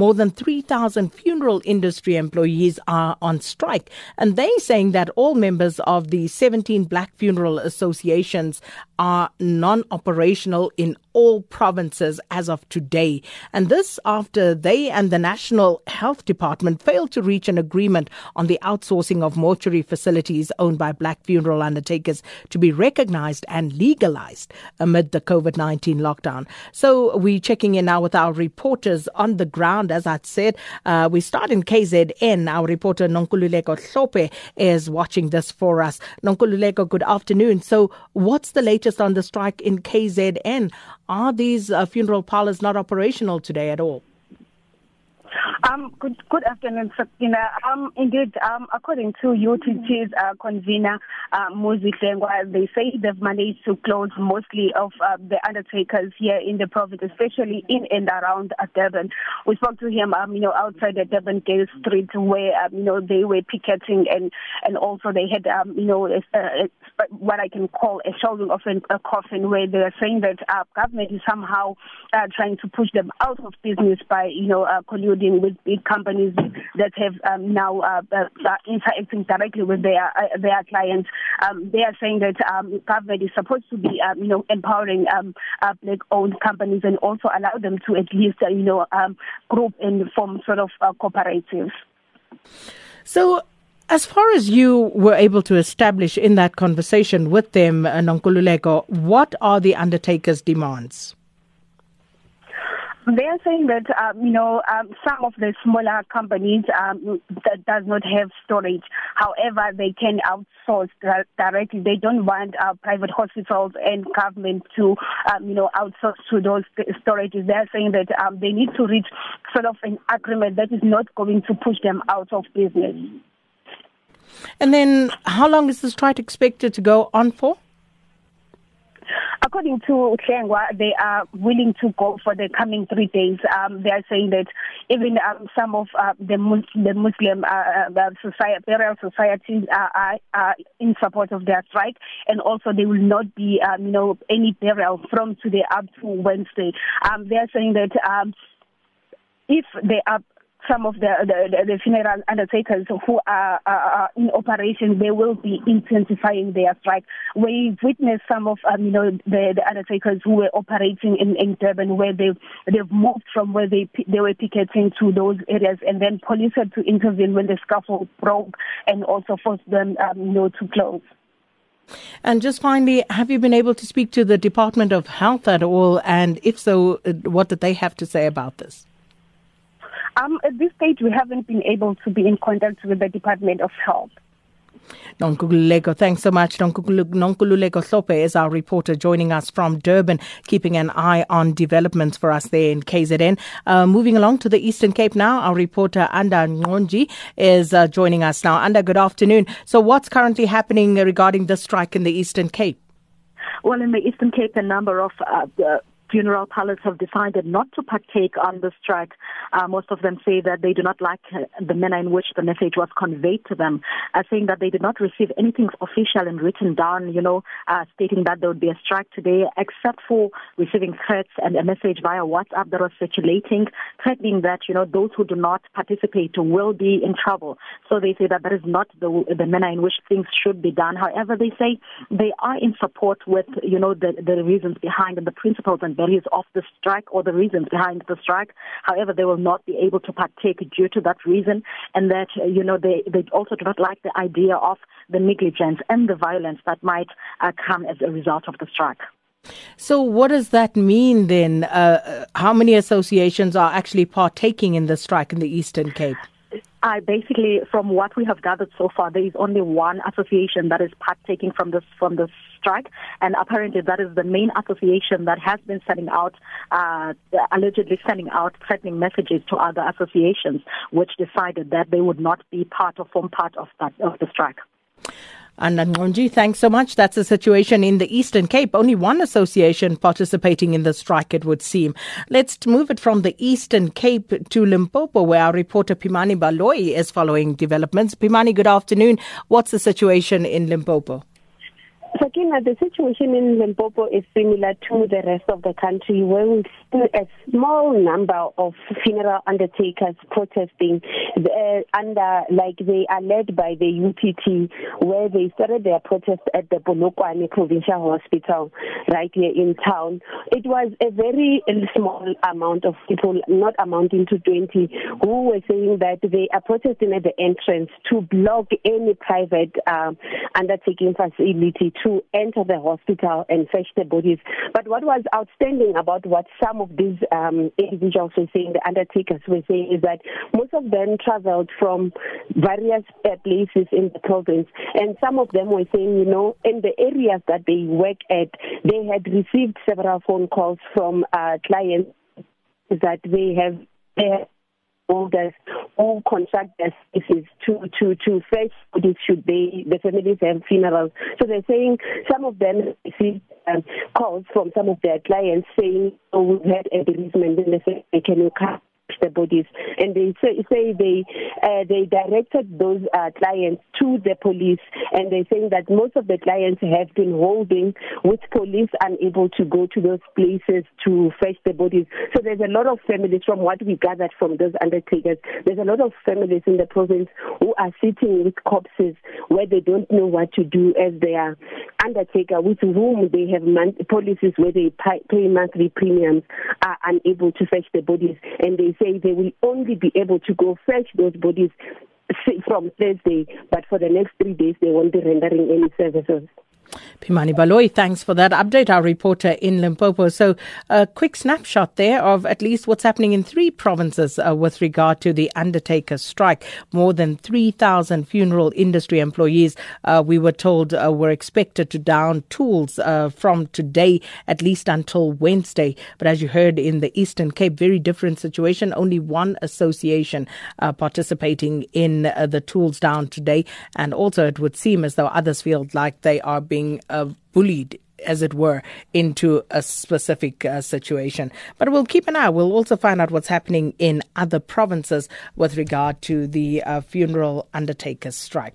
more than 3,000 funeral industry employees are on strike. And they're saying that all members of the 17 black funeral associations are non operational in all provinces as of today. And this after they and the National Health Department failed to reach an agreement on the outsourcing of mortuary facilities owned by black funeral undertakers to be recognized and legalized amid the COVID 19 lockdown. So we're checking in now with our reporters on the ground. As I said, uh, we start in KZN. Our reporter Nonkululeko Hlope is watching this for us. Nonkululeko, good afternoon. So, what's the latest on the strike in KZN? Are these uh, funeral parlors not operational today at all? Um, good, good afternoon, Sakina. Um, indeed, um, according to UTT's uh, convener, uh, Muzi they say they've managed to close mostly of uh, the undertakers here in the province, especially in and around uh, Durban. We spoke to him, um, you know, outside the Durban Gale Street where, um, you know, they were picketing and, and also they had, um, you know, a, a, what I can call a shelving of an, a coffin where they are saying that uh, government is somehow uh, trying to push them out of business by, you know, uh, colluding with big companies that have um, now uh, uh, interacting directly with their uh, their clients. Um, they are saying that um, government is supposed to be, um, you know, empowering um, uh, black-owned companies and also allow them to at least, uh, you know, um, group and form sort of uh, cooperatives. So, as far as you were able to establish in that conversation with them, uh, what are the undertakers' demands? They are saying that um, you know um, some of the smaller companies um, that does not have storage. However, they can outsource directly. They don't want uh, private hospitals and government to um, you know outsource to those storages. They are saying that um, they need to reach sort of an agreement that is not going to push them out of business. And then, how long is this strike expected to go on for? According to Hlengwa, they are willing to go for the coming three days. Um, they are saying that even um, some of uh, the, Mus- the Muslim uh, uh, society, burial societies are, are, are, in support of their strike, and also there will not be, um, you know, any burial from today up to Wednesday. Um, they are saying that um, if they are some of the, the, the funeral undertakers who are, are, in operation, they will be intensifying their strike. We've witnessed some of um, you know the, the undertakers who were operating in, in Durban, where they've they've moved from where they they were picketing to those areas, and then police had to intervene when the scaffold broke and also forced them um, you know to close. And just finally, have you been able to speak to the Department of Health at all? And if so, uh, what did they have to say about this? Um, at this stage, we haven't been able to be in contact with the Department of Health. Nonkululeko, thanks so much. Nonkululeko Hlope is our reporter joining us from Durban, keeping an eye on developments for us there in KZN. Uh, moving along to the Eastern Cape now, our reporter Anda Ngonji is uh, joining us now. Anda, good afternoon. So, what's currently happening regarding the strike in the Eastern Cape? Well, in the Eastern Cape, a number of uh, funeral parlors have decided not to partake on the strike. Uh, most of them say that they do not like uh, the manner in which the message was conveyed to them, uh, saying that they did not receive anything official and written down, you know, uh, stating that there would be a strike today, except for receiving threats and a message via WhatsApp that was circulating, threatening that, you know, those who do not participate will be in trouble. So they say that that is not the, the manner in which things should be done. However, they say they are in support with, you know, the, the reasons behind and the principles and values of the strike or the reasons behind the strike. However, they will not be able to partake due to that reason, and that uh, you know they they also do not like the idea of the negligence and the violence that might uh, come as a result of the strike. So, what does that mean then? Uh, uh how many associations are actually partaking in the strike in the Eastern Cape? I basically, from what we have gathered so far, there is only one association that is partaking from this from this strike, and apparently that is the main association that has been sending out, uh, allegedly sending out threatening messages to other associations, which decided that they would not be part or form part of that of the strike. Anda Ngonji, thanks so much. That's the situation in the Eastern Cape. Only one association participating in the strike, it would seem. Let's move it from the Eastern Cape to Limpopo, where our reporter Pimani Baloyi is following developments. Pimani, good afternoon. What's the situation in Limpopo? Sakina, the situation in Limpopo is similar to the rest of the country where we've seen a small number of funeral undertakers protesting uh, under, like they are led by the UPT where they started their protest at the Polokwane Provincial Hospital right here in town. It was a very small amount of people, not amounting to 20, who were saying that they are protesting at the entrance to block any private um, undertaking facility to enter the hospital and fetch the bodies. But what was outstanding about what some of these um, individuals were saying, the undertakers were saying, is that most of them traveled from various uh, places in the province, and some of them were saying, you know, in the areas that they work at, they had received several phone calls from uh, clients that they have. They have holders who contract their spaces to to to fetch bodies should they the families have funerals. So they're saying some of them receive um, calls from some of their clients saying, "Oh, we've had a bereavement," and they say, "Can you come?" Bodies. And they say, say they uh, they directed those uh, clients to the police. And they're saying that most of the clients have been holding with police unable to go to those places to fetch the bodies. So there's a lot of families from what we gathered from those undertakers. There's a lot of families in the province who are sitting with corpses where they don't know what to do as their undertaker with whom they have policies where they pay monthly premiums are unable to fetch the bodies. And they say they will only be able to go fetch those bodies from Thursday, but for the next three days they won't be rendering any services. Pimani Baloyi, thanks for that update, our reporter in Limpopo. So, a quick snapshot there of at least what's happening in three provinces uh, with regard to the undertaker strike. More than 3,000 funeral industry employees, uh, we were told, uh, were expected to down tools uh, from today, at least until Wednesday. But as you heard in the Eastern Cape, very different situation. Only one association uh, participating in uh, the tools down today. And also, it would seem as though others feel like they are being being uh, bullied as it were, into a specific uh, situation. But we'll keep an eye. We'll also find out what's happening in other provinces with regard to the uh, funeral undertakers strike.